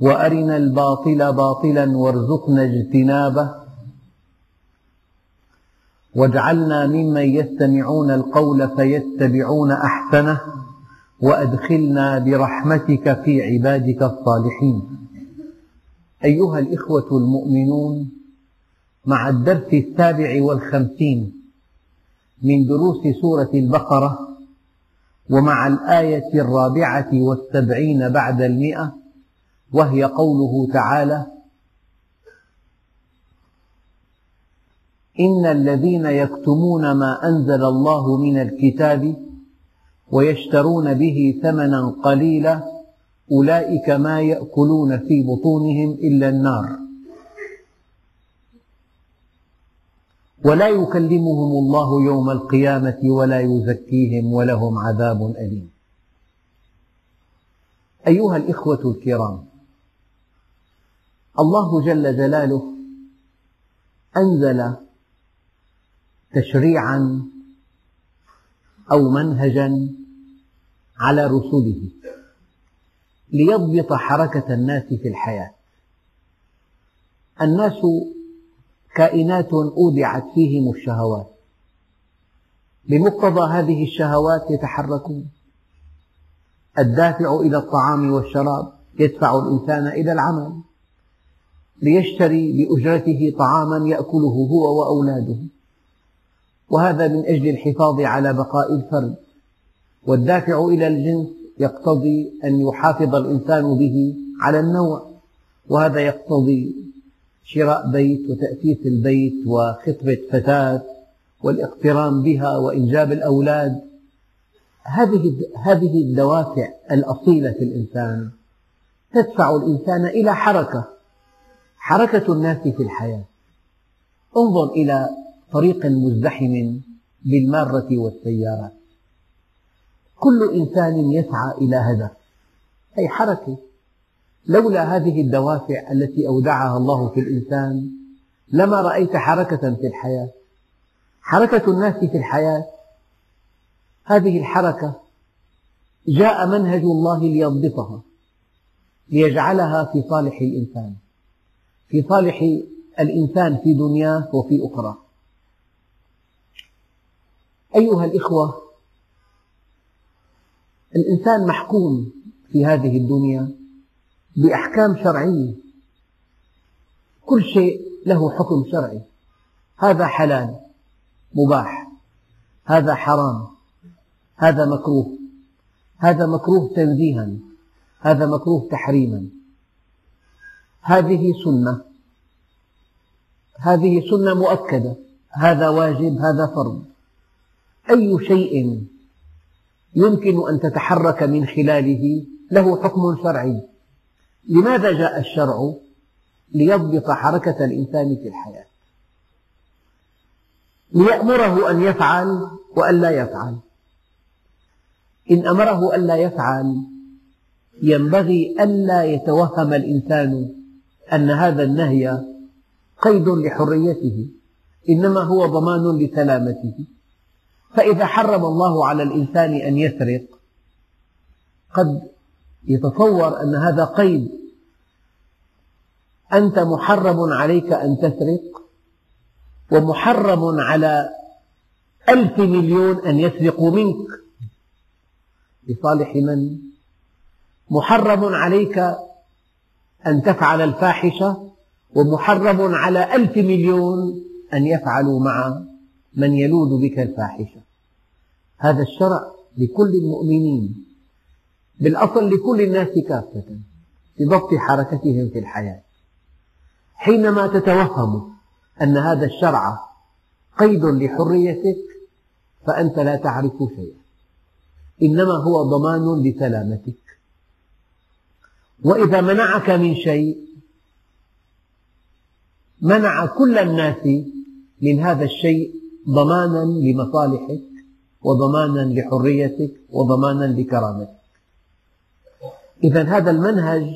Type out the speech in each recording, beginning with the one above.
وأرنا الباطل باطلا وارزقنا اجتنابه. واجعلنا ممن يستمعون القول فيتبعون أحسنه وأدخلنا برحمتك في عبادك الصالحين. أيها الإخوة المؤمنون مع الدرس السابع والخمسين من دروس سورة البقرة ومع الآية الرابعة والسبعين بعد المئة وهي قوله تعالى إن الذين يكتمون ما أنزل الله من الكتاب ويشترون به ثمنا قليلا أولئك ما يأكلون في بطونهم إلا النار. ولا يكلمهم الله يوم القيامة ولا يزكيهم ولهم عذاب أليم. أيها الإخوة الكرام الله جل جلاله أنزل تشريعا أو منهجا على رسله ليضبط حركة الناس في الحياة. الناس كائنات أودعت فيهم الشهوات. بمقتضى هذه الشهوات يتحركون. الدافع إلى الطعام والشراب يدفع الإنسان إلى العمل. ليشتري بأجرته طعاما يأكله هو وأولاده. وهذا من أجل الحفاظ على بقاء الفرد. والدافع إلى الجنس يقتضي أن يحافظ الإنسان به على النوع. وهذا يقتضي شراء بيت وتأسيس البيت وخطبة فتاة والاقتران بها وإنجاب الأولاد. هذه هذه الدوافع الأصيلة في الإنسان. تدفع الإنسان إلى حركة حركة الناس في الحياة. انظر إلى طريق مزدحم بالمارة والسيارات كل إنسان يسعى إلى هدف أي حركة. لولا هذه الدوافع التي أودعها الله في الإنسان لما رأيت حركة في الحياة. حركة الناس في الحياة. هذه الحركة جاء منهج الله ليضبطها ليجعلها في صالح الإنسان. في صالح الإنسان في دنياه وفي أخرى أيها الإخوة الإنسان محكوم في هذه الدنيا بأحكام شرعية. كل شيء له حكم شرعي. هذا حلال مباح. هذا حرام. هذا مكروه. هذا مكروه تنزيها. هذا مكروه تحريما. هذه سنة. هذه سنة مؤكدة. هذا واجب هذا فرض. أي شيء يمكن أن تتحرك من خلاله له حكم شرعي. لماذا جاء الشرع؟ ليضبط حركة الإنسان في الحياة؟ ليأمره أن يفعل وأن لا يفعل. إن أمره ألا يفعل ينبغي ألا يتوهم الإنسان أن هذا النهي قيد لحريته إنما هو ضمان لسلامته. فإذا حرم الله على الإنسان أن يسرق قد يتصور أن هذا قيد. أنت محرم عليك أن تسرق ومحرم على ألف مليون أن يسرقوا منك. لصالح من؟ محرم عليك أن تفعل الفاحشة ومحرم على ألف مليون أن يفعلوا مع من يلوذ بك الفاحشة. هذا الشرع لكل المؤمنين. بالأصل لكل الناس كافة لضبط حركتهم في الحياة. حينما تتوهم أن هذا الشرع قيد لحريتك فأنت لا تعرف شيئا. إنما هو ضمان لسلامتك. وإذا منعك من شيء منع كل الناس من هذا الشيء ضمانا لمصالحك وضمانا لحريتك وضمانا لكرامتك. إذا هذا المنهج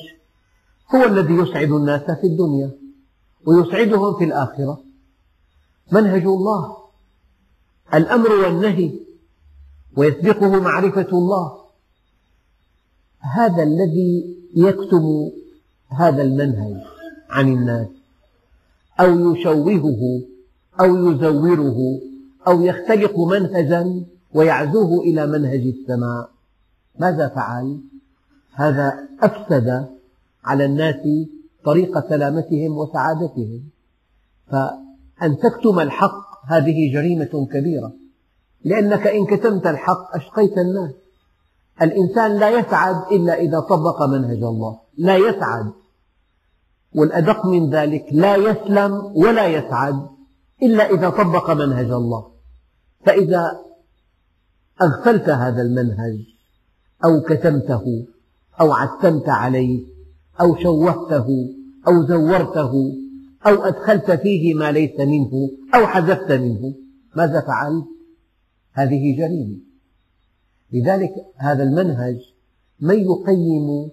هو الذي يسعد الناس في الدنيا ويسعدهم في الآخرة. منهج الله الأمر والنهي ويسبقه معرفة الله. هذا الذي يكتم هذا المنهج عن الناس أو يشوهه أو يزوره أو يختلق منهجا ويعزوه إلى منهج السماء. ماذا فعل؟ هذا أفسد على الناس طريق سلامتهم وسعادتهم. فأن تكتم الحق هذه جريمة كبيرة لأنك إن كتمت الحق أشقيت الناس. الإنسان لا يسعد إلا إذا طبق منهج الله. لا يسعد. والأدق من ذلك لا يسلم ولا يسعد إلا إذا طبق منهج الله. فإذا أغفلت هذا المنهج أو كتمته أو عتمت عليه أو شوهته أو زورته أو أدخلت فيه ما ليس منه أو حذفت منه ماذا فعلت؟ هذه جريمة. لذلك هذا المنهج من يقيم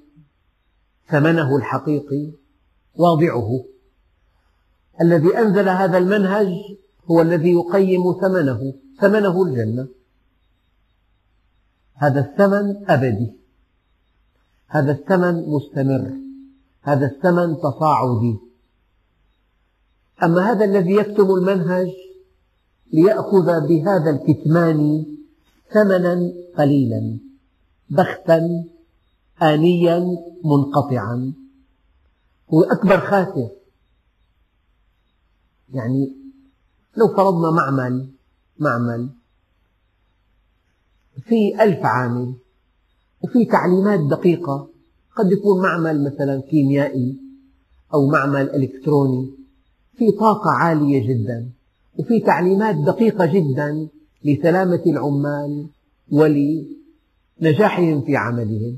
ثمنه الحقيقي واضعه. الذي أنزل هذا المنهج هو الذي يقيم ثمنه ثمنه الجنة. هذا الثمن أبدي. هذا الثمن مستمر. هذا الثمن تصاعدي. أما هذا الذي يكتم المنهج ليأخذ بهذا الكتمان ثمنا قليلا بختا آنيا منقطعا. هو أكبر خاسر يعني لو فرضنا معمل معمل. في ألف عامل وفي تعليمات دقيقة قد يكون معمل مثلا كيميائي أو معمل إلكتروني. في طاقة عالية جدا وفي تعليمات دقيقة جدا. لسلامة العمال ولنجاحهم في عملهم.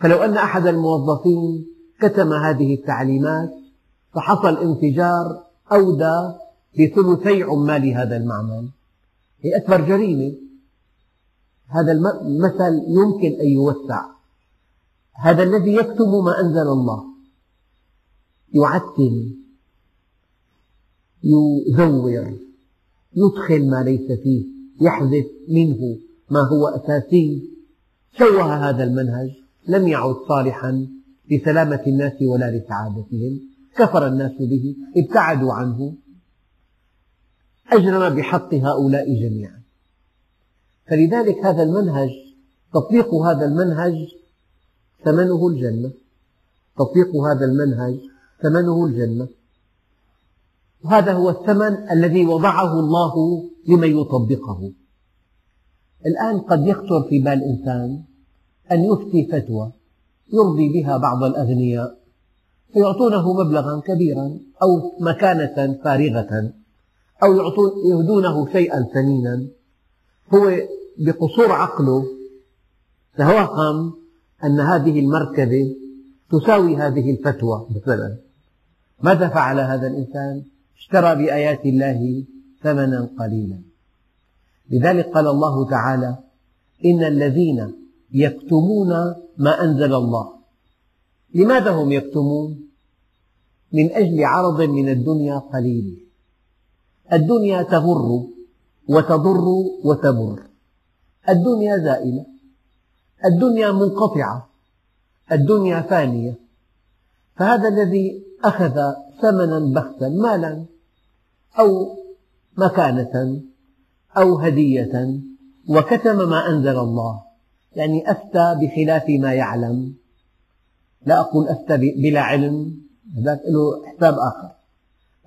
فلو أن أحد الموظفين كتم هذه التعليمات فحصل انفجار أودى بثلثي عمال هذا المعمل. هي أكبر جريمة. هذا المثل يمكن أن يوسع. هذا الذي يكتم ما أنزل الله. يعتم. يزور. يدخل ما ليس فيه يحذف منه ما هو أساسي. شوه هذا المنهج لم يعد صالحا لسلامة الناس ولا لسعادتهم. كفر الناس به ابتعدوا عنه. أجرم بحق هؤلاء جميعا. فلذلك هذا المنهج تطبيق هذا المنهج ثمنه الجنة. تطبيق هذا المنهج ثمنه الجنة. وهذا هو الثمن الذي وضعه الله لمن يطبقه. الآن قد يخطر في بال إنسان أن يفتي فتوى يرضي بها بعض الأغنياء فيعطونه مبلغا كبيرا أو مكانة فارغة أو يهدونه شيئا ثمينا. هو بقصور عقله توهم أن هذه المركبة تساوي هذه الفتوى مثلا. ماذا فعل هذا الإنسان؟ اشترى بآيات الله ثمنا قليلا. لذلك قال الله تعالى إن الذين يكتمون ما أنزل الله. لماذا هم يكتمون؟ من أجل عرض من الدنيا قليل. الدنيا تغر وتضر وتمر الدنيا زائلة. الدنيا منقطعة. الدنيا فانية. فهذا الذي أخذ ثمنا بخسا مالا أو مكانة أو هدية وكتم ما أنزل الله. يعني أفتى بخلاف ما يعلم. لا أقول أفتى بلا علم هذاك له حساب آخر.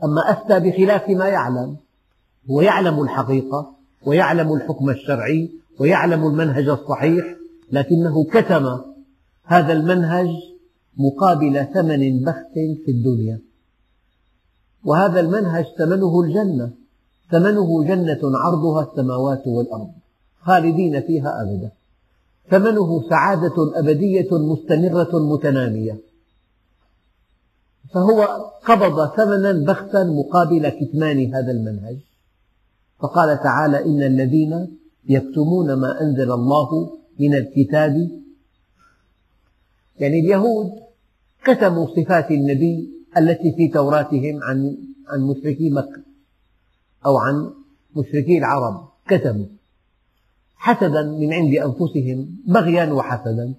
أما أفتى بخلاف ما يعلم هو يعلم الحقيقة ويعلم الحكم الشرعي ويعلم المنهج الصحيح لكنه كتم هذا المنهج مقابل ثمن بخس في الدنيا. وهذا المنهج ثمنه الجنة. ثمنه جنة عرضها السماوات والأرض خالدين فيها أبدا. ثمنه سعادة أبدية مستمرة متنامية. فهو قبض ثمنا بخسا مقابل كتمان هذا المنهج. فقال تعالى إن الذين يكتمون ما أنزل الله من الكتاب يعني اليهود كتموا صفات النبي التي في توراتهم عن عن مشركي مكة أو عن مشركي العرب. كتموا. حسدا من عند أنفسهم بغيا وحسدا.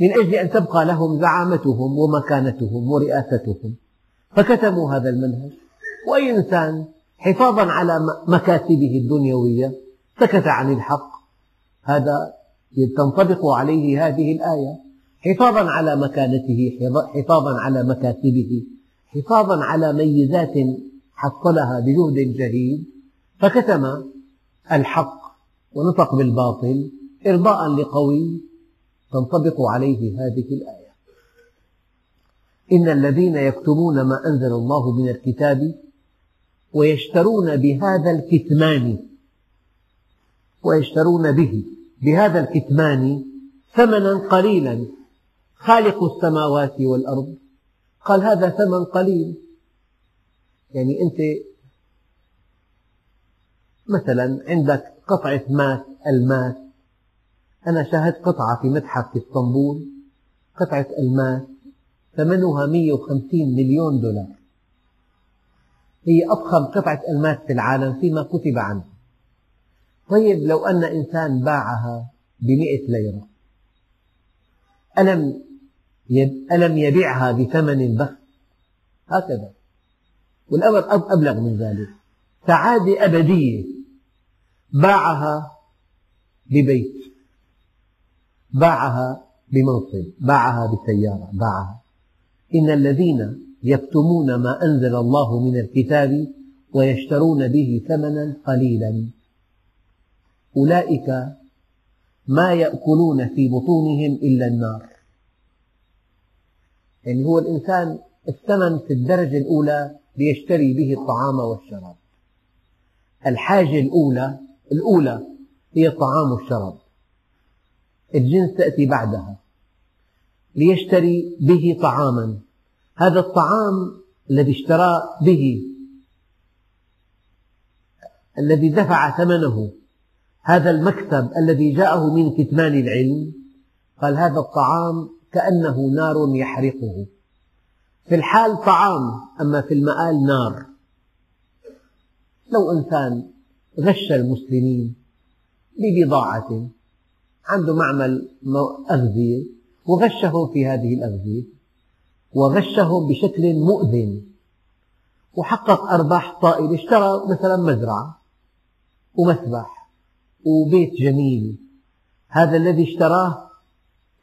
من أجل أن تبقى لهم زعامتهم ومكانتهم ورئاستهم. فكتموا هذا المنهج. وأي إنسان حفاظا على مكاسبه الدنيوية سكت عن الحق هذا تنطبق عليه هذه الآية. حفاظا على مكانته حفاظا على مكاسبه حفاظا على ميزات حصلها بجهد جهيد فكتم الحق ونطق بالباطل إرضاء لقوي تنطبق عليه هذه الآية. إن الذين يكتمون ما أنزل الله من الكتاب ويشترون بهذا الكتمان ويشترون به بهذا الكتمان ثمنا قليلا. خالق السماوات والأرض. قال هذا ثمن قليل. يعني أنت مثلا عندك قطعة ماس ألماس. أنا شاهدت قطعة في متحف في إسطنبول. قطعة ألماس ثمنها 150 مليون دولار. هي أضخم قطعة ألماس في العالم فيما كتب عنها طيب لو أن إنسان باعها بمئة ليرة. ألم ألم يبيعها بثمن بخس هكذا. والأمر أبلغ من ذلك. سعادة أبدية. باعها ببيت. باعها بمنصب باعها بسيارة باعها. إن الذين يكتمون ما أنزل الله من الكتاب ويشترون به ثمنا قليلا. أولئك ما يأكلون في بطونهم إلا النار. يعني هو الإنسان الثمن في الدرجة الأولى ليشتري به الطعام والشراب. الحاجة الأولى الأولى هي الطعام والشراب الجنس تأتي بعدها. ليشتري به طعاما. هذا الطعام الذي اشترى به الذي دفع ثمنه هذا المكسب الذي جاءه من كتمان العلم قال هذا الطعام كأنه نار يحرقه. في الحال طعام أما في المآل نار. لو إنسان غش المسلمين ببضاعة عنده معمل أغذية وغشهم في هذه الأغذية وغشهم بشكل مؤذن وحقق أرباح طائلة اشترى مثلا مزرعة ومسبح وبيت جميل. هذا الذي اشتراه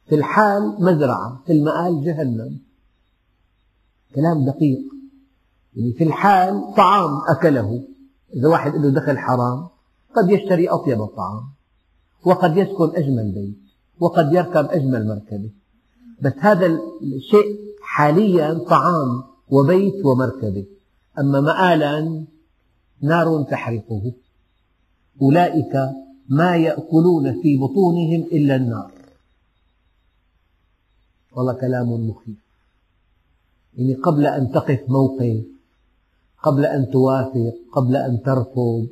في الحال مزرعة في المآل جهنم. كلام دقيق. يعني في الحال طعام أكله. إذا واحد له دخل حرام قد يشتري أطيب الطعام وقد يسكن أجمل بيت وقد يركب أجمل مركبة. بس هذا الشيء حاليا طعام وبيت ومركبة. أما مآلا نار تحرقه. أولئك ما يأكلون في بطونهم إلا النار. والله كلام مخيف. يعني قبل أن تقف موقف قبل أن توافق قبل أن ترفض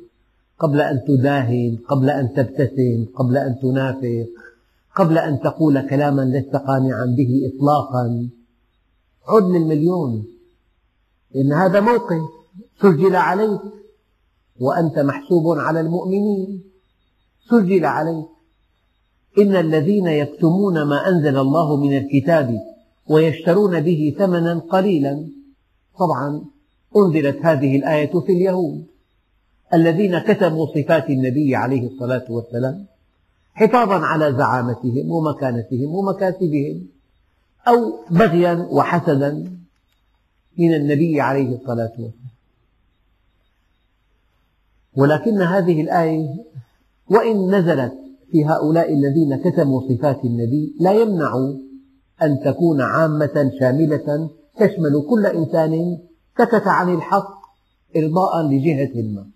قبل أن تداهن قبل أن تبتسم قبل أن تنافق قبل أن تقول كلاما لست قانعا به إطلاقا. عد للمليون. إن هذا موقف سجل عليك وأنت محسوب على المؤمنين. سجل عليك. إن الذين يكتمون ما أنزل الله من الكتاب ويشترون به ثمنا قليلا. طبعا أنزلت هذه الآية في اليهود. الذين كتبوا صفات النبي عليه الصلاة والسلام حفاظا على زعامتهم ومكانتهم ومكاسبهم أو بغيا وحسدا من النبي عليه الصلاة والسلام. ولكن هذه الآية وإن نزلت في هؤلاء الذين كتموا صفات النبي لا يمنع أن تكون عامة شاملة تشمل كل إنسان سكت عن الحق إرضاء لجهة ما.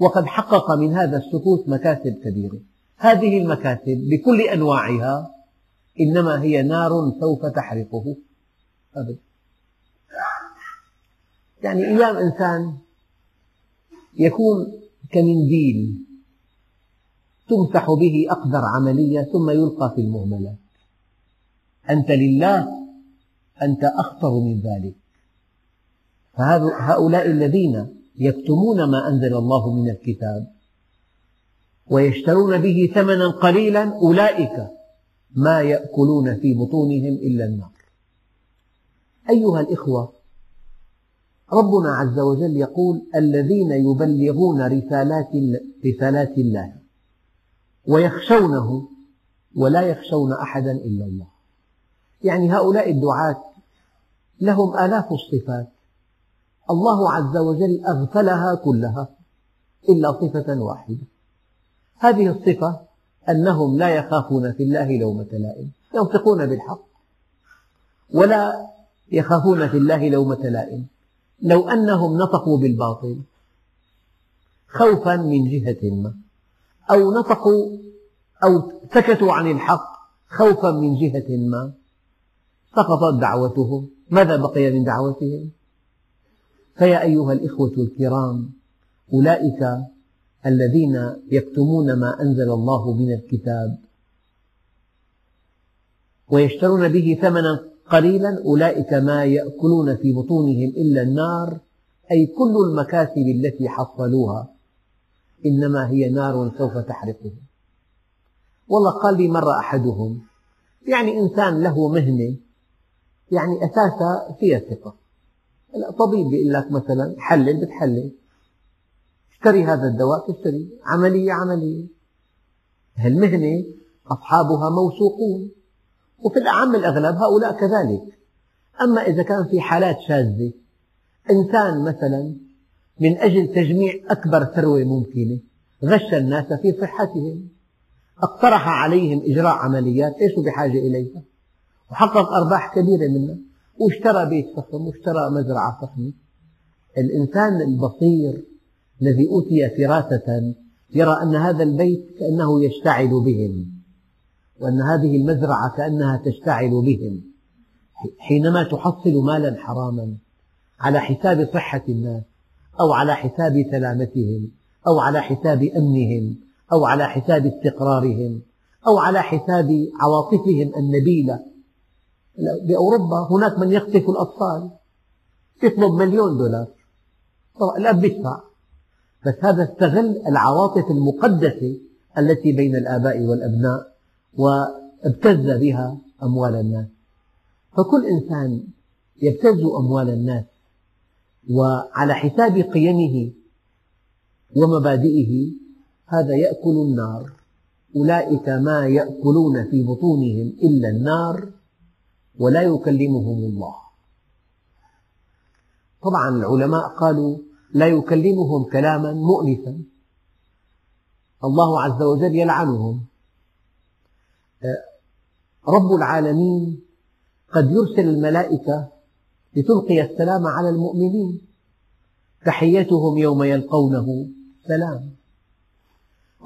وقد حقق من هذا السكوت مكاسب كبيرة. هذه المكاسب بكل أنواعها إنما هي نار سوف تحرقه. أبدا. يعني أيام إنسان يكون كمنديل تمسح به أقدر عملية ثم يلقى في المهملات أنت لله أنت أخطر من ذلك. فهؤلاء الذين يكتمون ما أنزل الله من الكتاب ويشترون به ثمنا قليلا أولئك ما يأكلون في بطونهم إلا النار. أيها الإخوة ربنا عز وجل يقول الذين يبلغون رسالات, رسالات الله ويخشونه ولا يخشون أحدا إلا الله. يعني هؤلاء الدعاة لهم آلاف الصفات. الله عز وجل أغفلها كلها إلا صفة واحدة. هذه الصفة أنهم لا يخافون في الله لومة لائم ينطقون بالحق. ولا يخافون في الله لومة لائم. لو أنهم نطقوا بالباطل خوفا من جهة ما. أو نطقوا أو سكتوا عن الحق خوفا من جهة ما. سقطت دعوتهم. ماذا بقي من دعوتهم؟ فيا أيها الإخوة الكرام أولئك الذين يكتمون ما أنزل الله من الكتاب ويشترون به ثمنا قليلا أولئك ما يأكلون في بطونهم إلا النار أي كل المكاسب التي حصلوها. إنما هي نار سوف تحرقهم والله قال لي مرة أحدهم يعني إنسان له مهنة يعني أساسها فيها ثقة. طبيب يقول لك مثلا حلل بتحلل. اشتري هذا الدواء تشتري. عملية عملية. المهنة أصحابها موثوقون. وفي الأعم الأغلب هؤلاء كذلك. أما إذا كان في حالات شاذة إنسان مثلا من أجل تجميع أكبر ثروة ممكنة غش الناس في صحتهم. اقترح عليهم إجراء عمليات ليسوا بحاجة إليها؟ وحقق أرباح كبيرة منها. واشترى بيت فخم واشترى مزرعة فخمة. الإنسان البصير الذي أوتي فراسة يرى أن هذا البيت كأنه يشتعل بهم وأن هذه المزرعة كأنها تشتعل بهم. حينما تحصل مالا حراما على حساب صحة الناس أو على حساب سلامتهم أو على حساب أمنهم أو على حساب استقرارهم أو على حساب عواطفهم النبيلة. بأوروبا هناك من يقذف الأطفال يطلب مليون دولار. الأب يدفع بس هذا استغل العواطف المقدسة التي بين الآباء والأبناء وابتز بها أموال الناس. فكل إنسان يبتز أموال الناس وعلى حساب قيمه ومبادئه هذا يأكل النار. أولئك ما يأكلون في بطونهم إلا النار ولا يكلمهم الله. طبعا العلماء قالوا لا يكلمهم كلاما مؤنسا الله عز وجل يلعنهم. رب العالمين قد يرسل الملائكة لتلقي السلام على المؤمنين. تحيتهم يوم يلقونه سلام.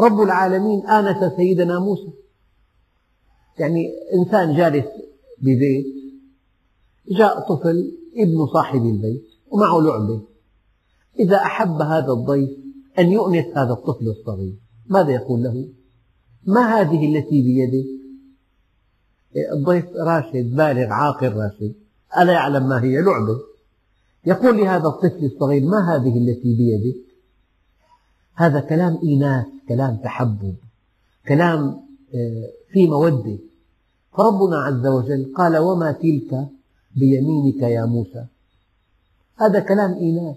رب العالمين آنس سيدنا موسى. يعني إنسان جالس ببيت جاء طفل ابن صاحب البيت ومعه لعبة. إذا أحب هذا الضيف أن يؤنس هذا الطفل الصغير ماذا يقول له؟ ما هذه التي بيدك؟ الضيف راشد بالغ عاقل راشد. ألا يعلم ما هي لعبة؟ يقول لهذا الطفل الصغير ما هذه التي بيدك؟ هذا كلام إيناس كلام تحبب كلام آه، في مودة. فربنا عز وجل قال وما تلك بيمينك يا موسى؟ هذا كلام إيناس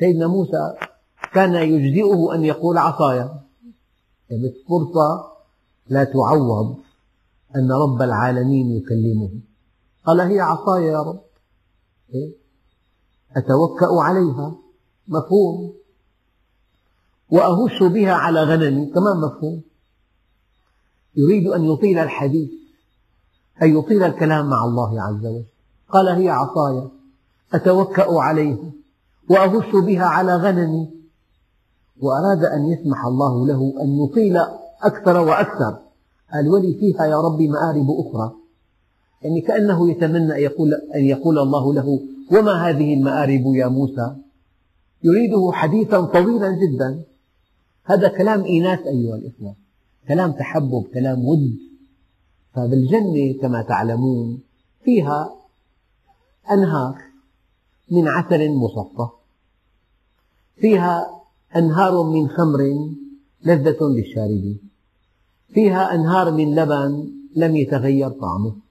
سيدنا موسى كان يجزئه أن يقول عصايا. يعني فرصة لا تعوض أن رب العالمين يكلمه. قال هي عصاي يا رب. إيه؟ أتوكأ عليها. مفهوم. وأهش بها على غنمي. كمان مفهوم. يريد أن يطيل الحديث أي يطيل الكلام مع الله عز وجل. قال هي عصاي. أتوكأ عليها. وأهش بها على غنمي. وأراد أن يسمح الله له أن يطيل أكثر وأكثر. قال ولي فيها يا رب مآرب أخرى. يعني كأنه يتمنى أن يقول, أن يقول الله له وما هذه المآرب يا موسى؟ يريده حديثا طويلا جدا. هذا كلام إيناس أيها الإخوة. كلام تحبب كلام ود. فبالجنة كما تعلمون فيها أنهار من عسل مصفى. فيها أنهار من خمر لذة للشاربين. فيها أنهار من لبن لم يتغير طعمه.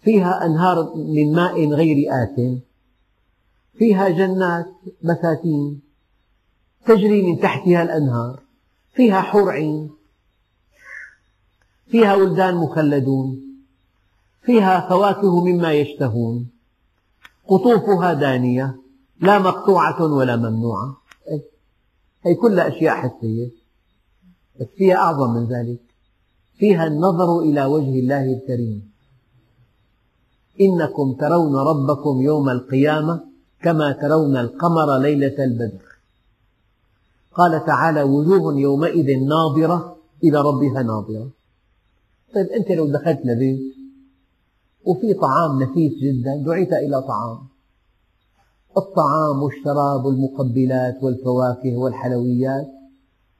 فيها أنهار من ماء غير آت فيها جنات بساتين تجري من تحتها الأنهار فيها حور عين فيها ولدان مخلدون فيها فواكه مما يشتهون. قطوفها دانية لا مقطوعة ولا ممنوعة. هي كلها أشياء حسية. بس فيها أعظم من ذلك. فيها النظر إلى وجه الله الكريم. إنكم ترون ربكم يوم القيامة كما ترون القمر ليلة البدر. قال تعالى وجوه يومئذ ناظرة إلى ربها ناظرة. طيب أنت لو دخلت لبيت وفي طعام نفيس جدا دعيت إلى طعام. الطعام والشراب والمقبلات والفواكه والحلويات.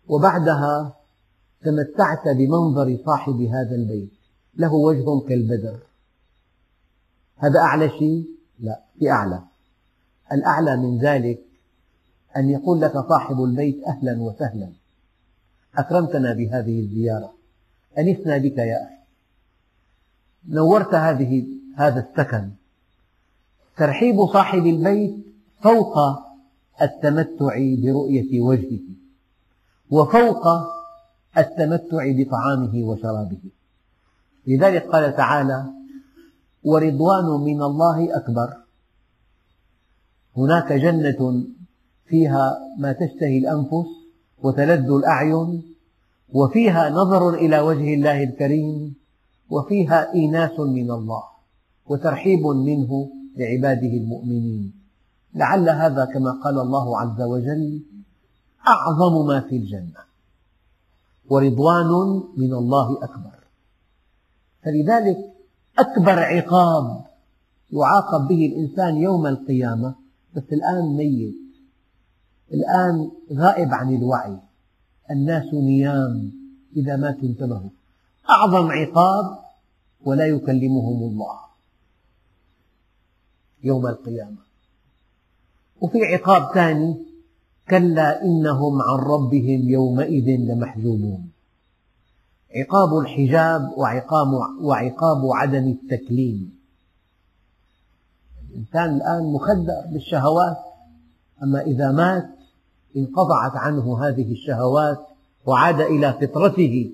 وبعدها تمتعت بمنظر صاحب هذا البيت له وجه كالبدر. هذا أعلى شيء؟ لا في أعلى. الأعلى من ذلك أن يقول لك صاحب البيت أهلا وسهلا. أكرمتنا بهذه الزيارة. أنسنا بك يا أخي. نورت هذه هذا السكن. ترحيب صاحب البيت فوق التمتع برؤية وجهه وفوق التمتع بطعامه وشرابه. لذلك قال تعالى ورضوان من الله أكبر. هناك جنة فيها ما تشتهي الأنفس وتلذ الأعين وفيها نظر إلى وجه الله الكريم وفيها إيناس من الله وترحيب منه لعباده المؤمنين. لعل هذا كما قال الله عز وجل أعظم ما في الجنة ورضوان من الله أكبر. فلذلك أكبر عقاب يعاقب به الإنسان يوم القيامة. بس الآن ميت. الآن غائب عن الوعي. الناس نيام إذا ماتوا انتبهوا. أعظم عقاب ولا يكلمهم الله يوم القيامة. وفي عقاب ثاني كلا إنهم عن ربهم يومئذ لمحجوبون عقاب الحجاب وعقاب, وعقاب عدم التكليم. الإنسان الآن مخدر بالشهوات أما إذا مات انقطعت عنه هذه الشهوات وعاد إلى فطرته.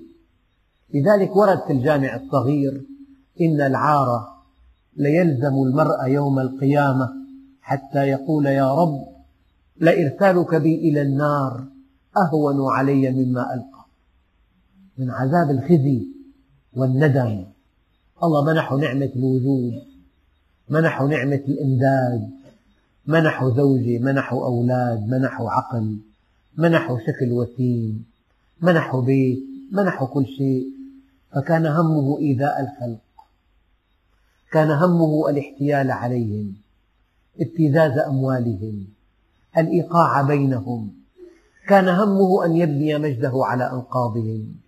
لذلك ورد في الجامع الصغير إن العار ليلزم المرء يوم القيامة حتى يقول يا رب لإرسالك بي إلى النار أهون علي مما ألقى. من عذاب الخزي والندم. الله منحه نعمة الوجود منحه نعمة الإمداد منحه زوجة منحه أولاد منحه عقل منحه شكل وسيم منحه بيت منحه كل شيء. فكان همه إيذاء الخلق كان همه الاحتيال عليهم ابتزاز أموالهم الإيقاع بينهم. كان همه أن يبني مجده على أنقاضهم.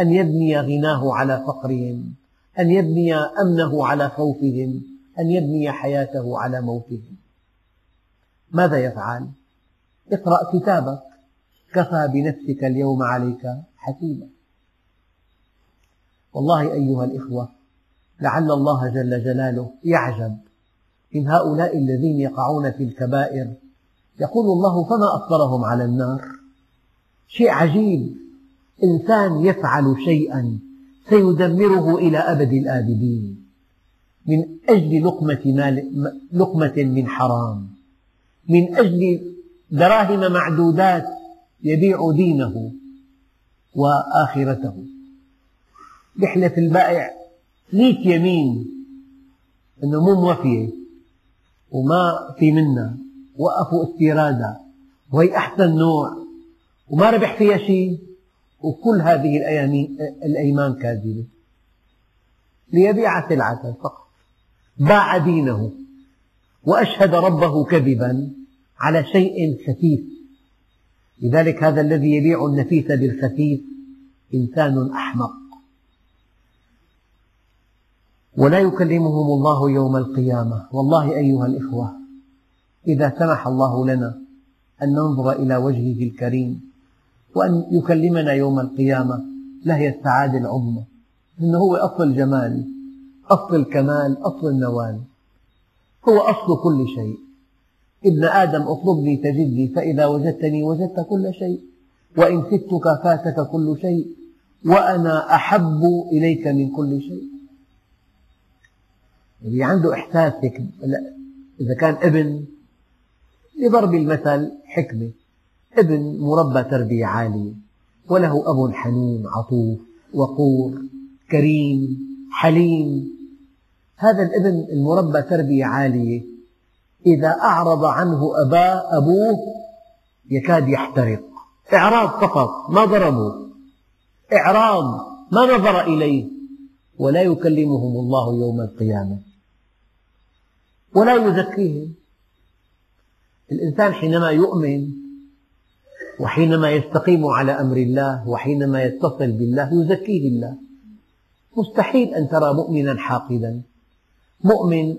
أن يبني غناه على فقرهم أن يبني أمنه على خوفهم أن يبني حياته على موتهم. ماذا يفعل؟ اقرأ كتابك. كفى بنفسك اليوم عليك حسيبا والله أيها الإخوة لعل الله جل جلاله يعجب من هؤلاء الذين يقعون في الكبائر. يقول الله فما أصبرهم على النار؟ شيء عجيب. إنسان يفعل شيئا سيدمره إلى أبد الآبدين. من أجل لقمة, مال لقمة من حرام. من أجل دراهم معدودات يبيع دينه وآخرته. يحلف البائع مئة يمين. أنه مو موفية وما في منا. وقفوا استيرادها وهي أحسن نوع. وما ربح فيها شيء. وكل هذه الأيمان كاذبة. ليبيع سلعة فقط. باع دينه. وأشهد ربه كذبا على شيء خفيف لذلك هذا الذي يبيع النفيس بالخفيف إنسان أحمق. ولا يكلمهم الله يوم القيامة. والله أيها الإخوة إذا سمح الله لنا أن ننظر إلى وجهه الكريم. وأن يكلمنا يوم القيامة لهي السعادة العظمى إنه هو أصل الجمال أصل الكمال أصل النوال. هو أصل كل شيء. ابن آدم اطلبني تجدني فإذا وجدتني وجدت كل شيء. وإن فتك فاتك كل شيء. وأنا أحب إليك من كل شيء. اللي عنده إحساس إذا كان ابن لضرب المثل حكمة. ابن مربى تربية عالية وله أب حنون عطوف وقور كريم حليم. هذا الابن المربى تربية عالية إذا أعرض عنه أباه أبوه يكاد يحترق. إعراض فقط ما ضربه. إعراض ما نظر إليه ولا يكلمهم الله يوم القيامة. ولا يزكيهم. الإنسان حينما يؤمن وحينما يستقيم على أمر الله وحينما يتصل بالله يزكيه الله. مستحيل أن ترى مؤمنا حاقدا. مؤمن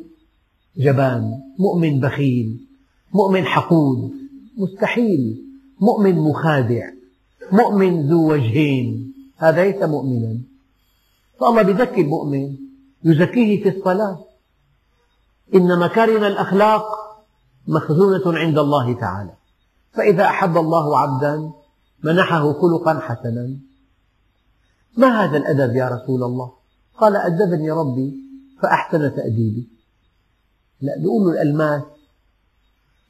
جبان مؤمن بخيل مؤمن حقود. مستحيل. مؤمن مخادع مؤمن ذو وجهين. هذا ليس مؤمنا. فالله يزكي المؤمن يزكيه في الصلاة. إن مكارم الأخلاق مخزونة عند الله تعالى. فإذا أحب الله عبدا منحه خلقا حسنا ما هذا الأدب يا رسول الله؟ قال أدبني ربي فأحسن تأديبي. لا بيقولوا الألماس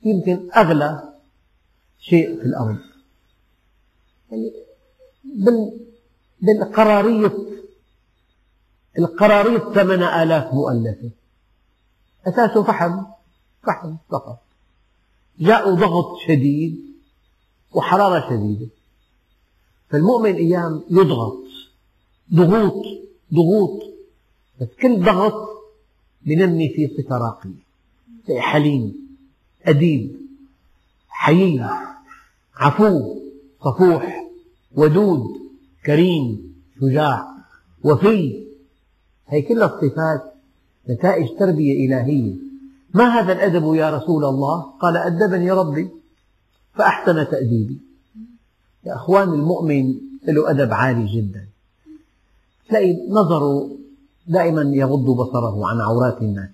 يمكن أغلى شيء في الأرض. يعني بال بالقراريط القراريط ثمن آلاف مؤلفة. أساسه فحم فحم فقط. جاءوا ضغط شديد وحرارة شديدة. فالمؤمن أيام يضغط ضغوط ضغوط. بس كل ضغط بنمي فيه صفة راقية حليم أديب حيي عفو صفوح ودود كريم شجاع وفي. هي كلها الصفات نتائج تربية إلهية. ما هذا الأدب يا رسول الله؟ قال أدبني ربي فأحسن تأديبي. يا أخوان المؤمن له أدب عالي جدا. تلاقي نظره دائما يغض بصره عن عورات الناس.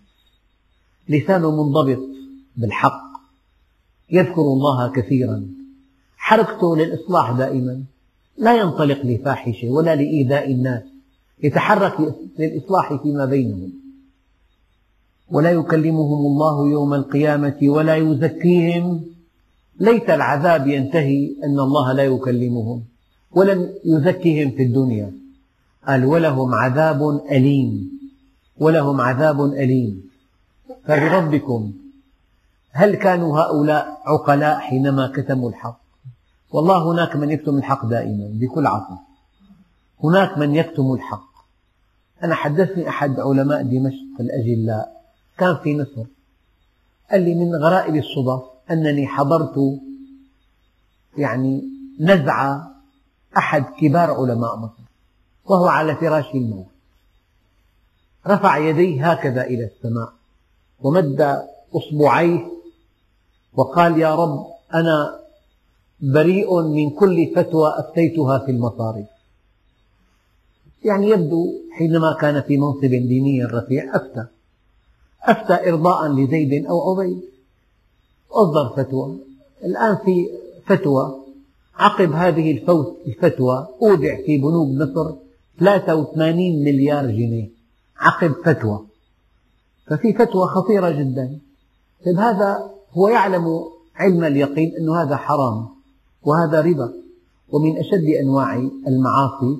لسانه منضبط بالحق. يذكر الله كثيرا. حركته للإصلاح دائما. لا ينطلق لفاحشة ولا لإيذاء الناس. يتحرك للإصلاح فيما بينهم. ولا يكلمهم الله يوم القيامة ولا يزكيهم. ليت العذاب ينتهي أن الله لا يكلمهم ولم يزكهم في الدنيا. قال ولهم عذاب أليم ولهم عذاب أليم. فبربكم هل كانوا هؤلاء عقلاء حينما كتموا الحق؟ والله هناك من يكتم الحق دائما بكل عصر هناك من يكتم الحق. أنا حدثني أحد علماء دمشق الأجلاء. كان في مصر. قال لي من غرائب الصدف أنني حضرت يعني نزعة أحد كبار علماء مصر وهو على فراش الموت. رفع يديه هكذا إلى السماء ومد أصبعيه وقال يا رب أنا بريء من كل فتوى أفتيتها في المصارف يعني يبدو حينما كان في منصب ديني رفيع أفتى. أفتى إرضاء لزيد أو عبيد أصدر فتوى. الآن في فتوى. عقب هذه الفتوى أودع في بنوك مصر 83 مليار جنيه. عقب فتوى. ففي فتوى خطيرة جدا. طيب هذا هو يعلم علم اليقين أن هذا حرام وهذا ربا. ومن أشد أنواع المعاصي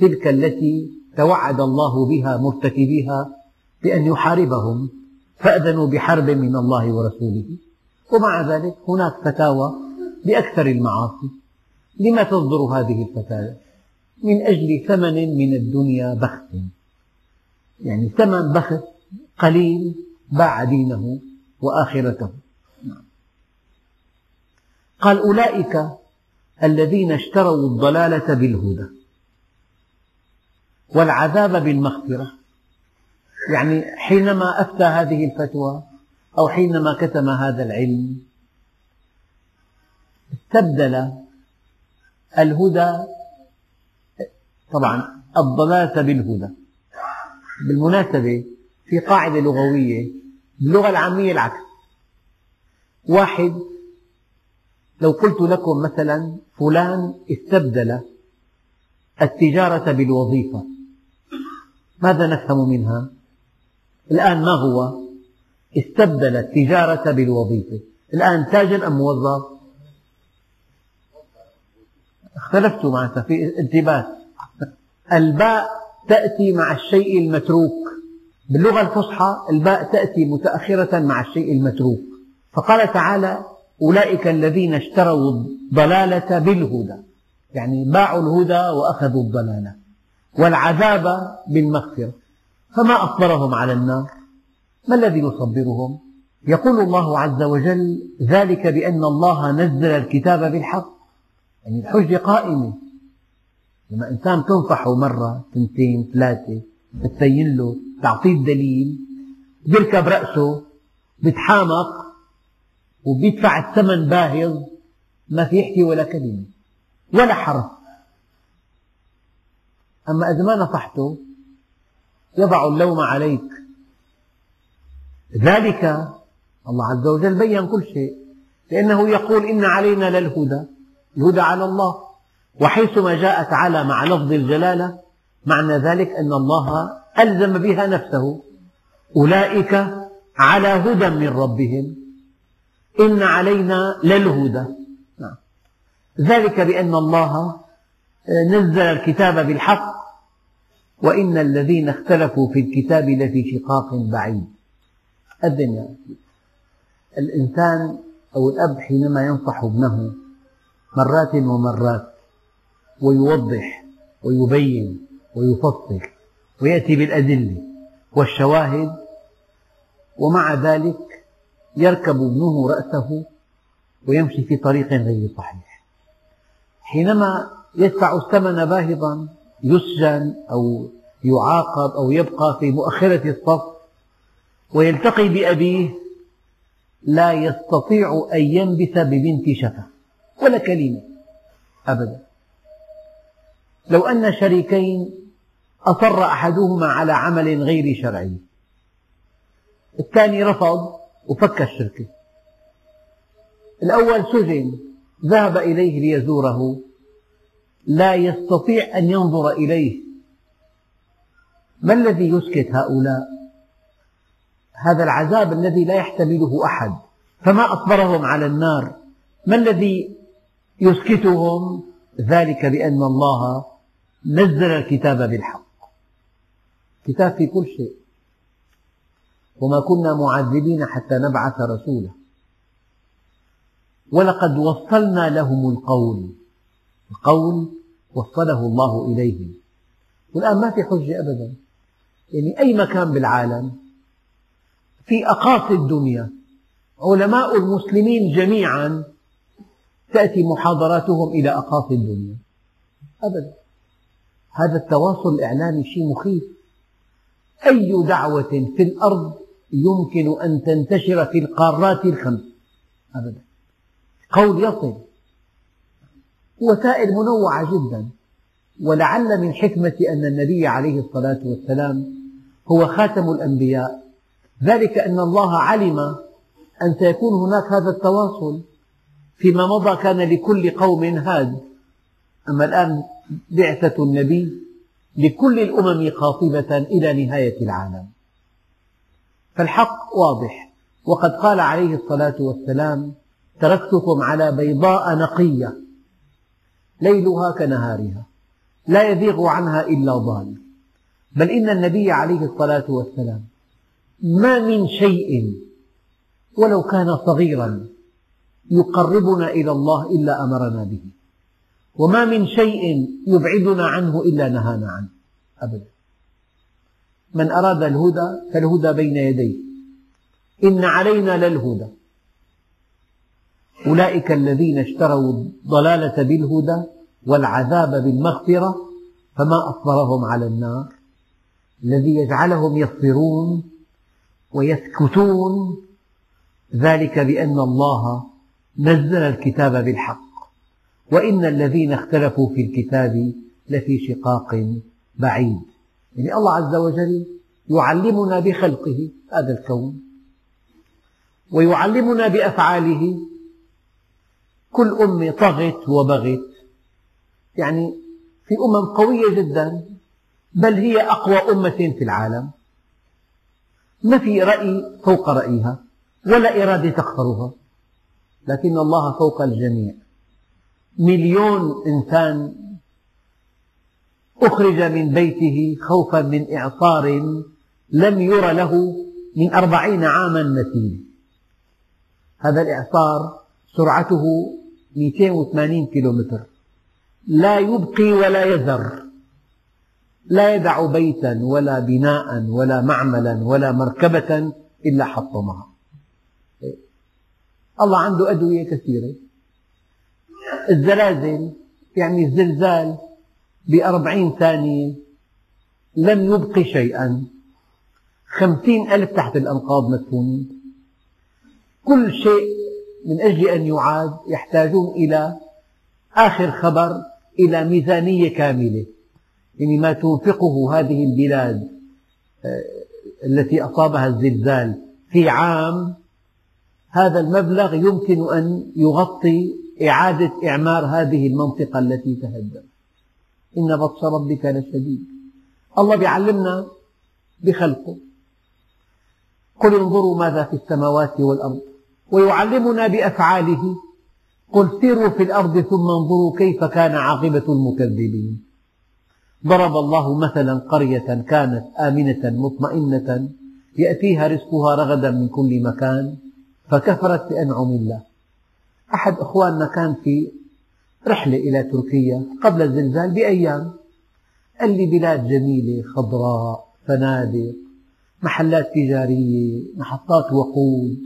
تلك التي توعد الله بها مرتكبيها بأن يحاربهم فأذنوا بحرب من الله ورسوله. ومع ذلك هناك فتاوى بأكثر المعاصي. لما تصدر هذه الفتاة من أجل ثمن من الدنيا بخس يعني ثمن بخس قليل باع دينه وآخرته. قال أولئك الذين اشتروا الضلالة بالهدى والعذاب بالمغفرة. يعني حينما أفتى هذه الفتوى أو حينما كتم هذا العلم استبدل الهدى طبعا الضلالة بالهدى بالمناسبة في قاعدة لغوية باللغة العامية العكس واحد لو قلت لكم مثلا فلان استبدل التجارة بالوظيفة ماذا نفهم منها؟ الآن ما هو؟ استبدل التجارة بالوظيفة. الآن تاجر أم موظف؟ اختلفت معناتها في التباس. الباء تأتي مع الشيء المتروك. باللغة الفصحى الباء تأتي متأخرة مع الشيء المتروك. فقال تعالى أولئك الذين اشتروا الضلالة بالهدى. يعني باعوا الهدى وأخذوا الضلالة. والعذاب بالمغفرة. فما أصبرهم على النار؟ ما الذي يصبرهم؟ يقول الله عز وجل ذلك بأن الله نزل الكتاب بالحق يعني الحجة قائمة. لما إنسان تنصحه مرة اثنتين ثلاثة بتبين له تعطيه الدليل بيركب رأسه بيتحامق وبيدفع الثمن باهظ ما في يحكي ولا كلمة ولا حرف. أما إذا ما نصحته يضع اللوم عليك. ذلك الله عز وجل بين كل شيء لأنه يقول إن علينا للهدى الهدى على الله. وحيثما جاءت على مع لفظ الجلالة معنى ذلك أن الله ألزم بها نفسه. أولئك على هدى من ربهم. إن علينا للهدى. نعم. ذلك بأن الله نزل الكتاب بالحق. وإن الذين اختلفوا في الكتاب لفي شقاق بعيد. الدنيا الإنسان أو الأب حينما ينصح ابنه مرات ومرات ويوضح ويبين ويفصل ويأتي بالأدلة والشواهد ومع ذلك يركب ابنه رأسه ويمشي في طريق غير صحيح. حينما يدفع الثمن باهظا يسجن أو يعاقب أو يبقى في مؤخرة الصف ويلتقي بأبيه لا يستطيع أن ينبت ببنت شفة ولا كلمة أبدا. لو أن شريكين أصر أحدهما على عمل غير شرعي الثاني رفض وفك الشركة الأول سجن ذهب إليه ليزوره لا يستطيع أن ينظر إليه. ما الذي يسكت هؤلاء؟ هذا العذاب الذي لا يحتمله أحد. فما أصبرهم على النار؟ ما الذي يسكتهم؟ ذلك بأن الله نزل الكتاب بالحق. كتاب في كل شيء. وما كنا معذبين حتى نبعث رسولا. ولقد وصلنا لهم القول. القول وصله الله إليهم والآن ما في حجة أبدا. يعني أي مكان بالعالم في أقاصي الدنيا علماء المسلمين جميعا تأتي محاضراتهم إلى أقاصي الدنيا. أبدا. هذا التواصل الإعلامي شيء مخيف. أي دعوة في الأرض يمكن أن تنتشر في القارات الخمس؟ أبدا. قول يصل. وسائل منوعة جدا. ولعل من حكمة أن النبي عليه الصلاة والسلام هو خاتم الأنبياء. ذلك أن الله علم أن سيكون هناك هذا التواصل فيما مضى كان لكل قوم هاد. أما الآن بعثة النبي لكل الأمم قاطبة إلى نهاية العالم. فالحق واضح. وقد قال عليه الصلاة والسلام تركتكم على بيضاء نقية. ليلها كنهارها لا يزيغ عنها إلا ضال. بل إن النبي عليه الصلاة والسلام ما من شيء ولو كان صغيرا يقربنا إلى الله إلا أمرنا به. وما من شيء يبعدنا عنه إلا نهانا عنه. أبدا. من أراد الهدى فالهدى بين يديه. إن علينا للهدى. أولئك الذين اشتروا الضلالة بالهدى والعذاب بالمغفرة فما أصبرهم على النار. الذي يجعلهم يصبرون ويسكتون ذلك بأن الله نزل الكتاب بالحق. وإن الذين اختلفوا في الكتاب لفي شقاق بعيد. يعني الله عز وجل يعلمنا بخلقه هذا الكون ويعلمنا بأفعاله كل أمة طغت وبغت. يعني في أمم قوية جدا بل هي أقوى أمة في العالم. ما في رأي فوق رأيها ولا إرادة تقهرها لكن الله فوق الجميع. مليون إنسان أخرج من بيته خوفا من إعصار لم ير له من أربعين عاما مثيل هذا الإعصار سرعته 280 كيلومتر. لا يبقي ولا يذر. لا يدع بيتا ولا بناء ولا معملا ولا مركبة إلا حطمها الله عنده أدوية كثيرة. الزلازل يعني الزلزال بأربعين ثانية لم يبق شيئا. خمسين ألف تحت الأنقاض مدفونين. كل شيء من أجل أن يعاد يحتاجون إلى آخر خبر إلى ميزانية كاملة. يعني ما تنفقه هذه البلاد آه، التي أصابها الزلزال في عام هذا المبلغ يمكن أن يغطي إعادة إعمار هذه المنطقة التي تهدمت إن بطش ربك لشديد. الله يعلمنا بخلقه. قل انظروا ماذا في السماوات والأرض. ويعلمنا بأفعاله. قل سيروا في الأرض ثم انظروا كيف كان عاقبة المكذبين. ضرب الله مثلا قرية كانت آمنة مطمئنة يأتيها رزقها رغدا من كل مكان فكفرت بأنعم الله. أحد أخواننا كان في رحلة إلى تركيا قبل الزلزال بأيام. قال لي بلاد جميلة خضراء فنادق محلات تجارية محطات وقود.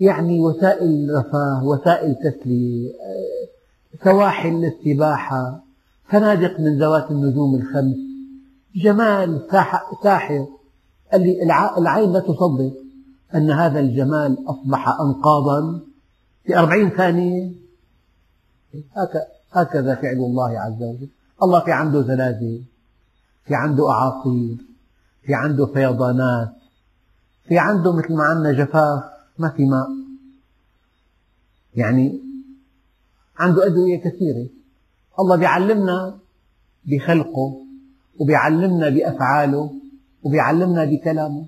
يعني وسائل رفاه وسائل تسلية سواحل للسباحة فنادق من ذوات النجوم الخمس جمال ساحر. قال لي العين لا تصدق أن هذا الجمال أصبح أنقاضا في أربعين ثانية. هكذا فعل الله عز وجل. الله في عنده زلازل في عنده أعاصير في عنده فيضانات في عنده مثل ما عندنا جفاف. ما في ماء. يعني عنده أدوية كثيرة. الله بيعلمنا بخلقه وبيعلمنا بأفعاله وبيعلمنا بكلامه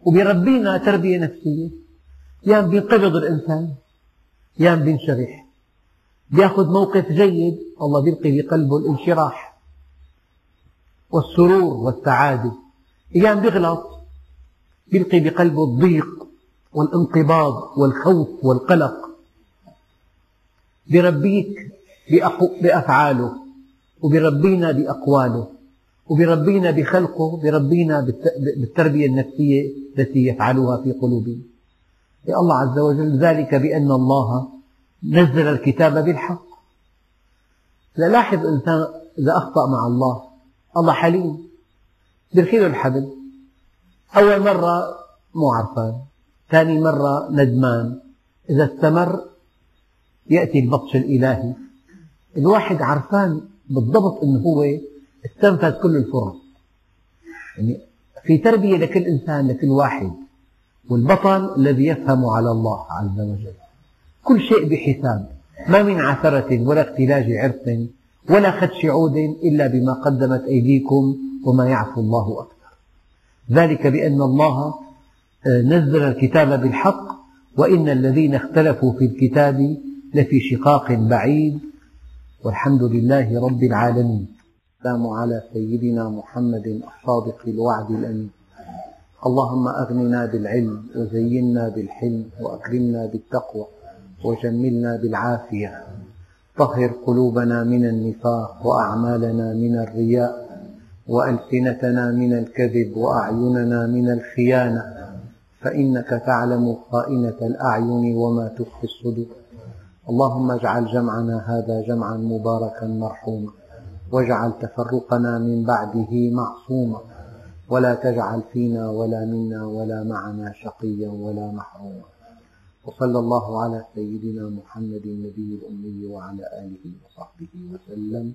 وبيربينا تربية نفسية. يام بينقبض الإنسان يام بينشرح بيأخذ موقف جيد الله بيلقي بقلبه الانشراح والسرور والسعادة. أيام بيغلط بيلقي بقلبه الضيق والانقباض والخوف والقلق. بيربيك بأفعاله وبيربينا بأقواله وبيربينا بخلقه بيربينا بالتربية النفسية التي يفعلها في قلوبنا يا الله عز وجل ذلك بأن الله نزل الكتاب بالحق. لاحظ الإنسان إذا أخطأ مع الله الله حليم بيرخي له الحبل أول مرة مو عرفان ثاني مرة ندمان. إذا استمر يأتي البطش الإلهي. الواحد عرفان بالضبط أنه هو استنفذ كل الفرص. يعني في تربية لكل إنسان لكل واحد. والبطل الذي يفهم على الله عز وجل. كل شيء بحساب. ما من عثرة ولا اختلاج عرق ولا خدش عود إلا بما قدمت أيديكم وما يعفو الله أكثر ذلك بأن الله آه، نزل الكتاب بالحق وإن الذين اختلفوا في الكتاب لفي شقاق بعيد. والحمد لله رب العالمين. السلام على سيدنا محمد الصادق الوعد الأمين. اللهم أغننا بالعلم وزينا بالحلم وأكرمنا بالتقوى وجملنا بالعافية. طهر قلوبنا من النفاق وأعمالنا من الرياء. وألسنتنا من الكذب وأعيننا من الخيانة. فإنك تعلم خائنة الأعين وما تخفي الصدور. اللهم اجعل جمعنا هذا جمعا مباركا مرحوما. واجعل تفرقنا من بعده معصوما. ولا تجعل فينا ولا منا ولا معنا شقيا ولا محروما. وصلى الله على سيدنا محمد النبي الأمي وعلى آله وصحبه وسلم.